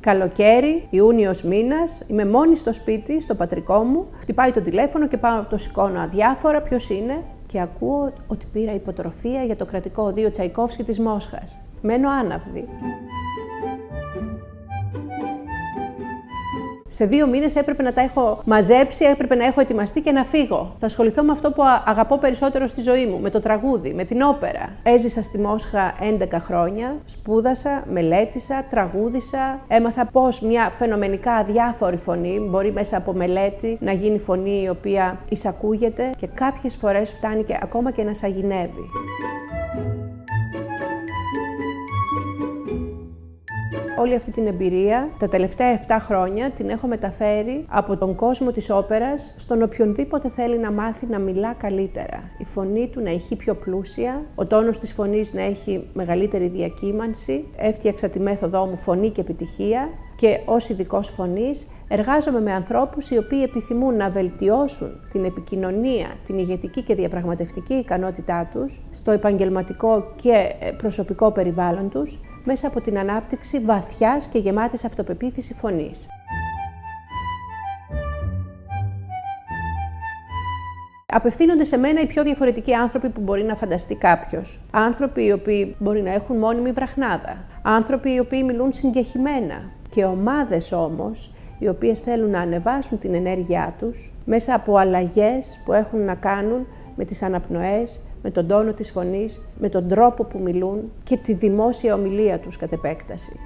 Καλοκαίρι, Ιούνιος μήνας, είμαι μόνη στο σπίτι, στο πατρικό μου. Χτυπάει το τηλέφωνο και πάω το σηκώνω αδιάφορα. Ποιος είναι, και ακούω ότι πήρα υποτροφία για το κρατικό οδείο Τσαϊκόφσκι της Μόσχας. Μένω άναυδη. Σε δύο μήνες έπρεπε να τα έχω μαζέψει, έπρεπε να έχω ετοιμαστεί και να φύγω. Θα ασχοληθώ με αυτό που αγαπώ περισσότερο στη ζωή μου, με το τραγούδι, με την όπερα. Έζησα στη Μόσχα 11 χρόνια, σπούδασα, μελέτησα, τραγούδισα. Έμαθα πώς μια φαινομενικά αδιάφορη φωνή μπορεί μέσα από μελέτη να γίνει φωνή η οποία εισακούγεται και κάποιες φορές φτάνει και ακόμα και να σαγηνεύει. Όλη αυτή την εμπειρία τα τελευταία 7 χρόνια την έχω μεταφέρει από τον κόσμο της όπερας στον οποιονδήποτε θέλει να μάθει να μιλά καλύτερα. Η φωνή του να έχει πιο πλούσια, ο τόνος της φωνής να έχει μεγαλύτερη διακύμανση. Έφτιαξα τη μέθοδό μου φωνή και επιτυχία και ως ειδικός φωνής εργάζομαι με ανθρώπους οι οποίοι επιθυμούν να βελτιώσουν την επικοινωνία, την ηγετική και διαπραγματευτική ικανότητά τους στο επαγγελματικό και προσωπικό περιβάλλον τους μέσα από την ανάπτυξη βαθιάς και γεμάτης αυτοπεποίθησης φωνής. Απευθύνονται σε μένα οι πιο διαφορετικοί άνθρωποι που μπορεί να φανταστεί κάποιος. Άνθρωποι οι οποίοι μπορεί να έχουν μόνιμη βραχνάδα. Άνθρωποι οι οποίοι μιλούν συγκεχημένα. Και ομάδες όμως οι οποίες θέλουν να ανεβάσουν την ενέργειά τους μέσα από αλλαγές που έχουν να κάνουν με τις αναπνοές, με τον τόνο της φωνής, με τον τρόπο που μιλούν και τη δημόσια ομιλία τους κατ' επέκταση.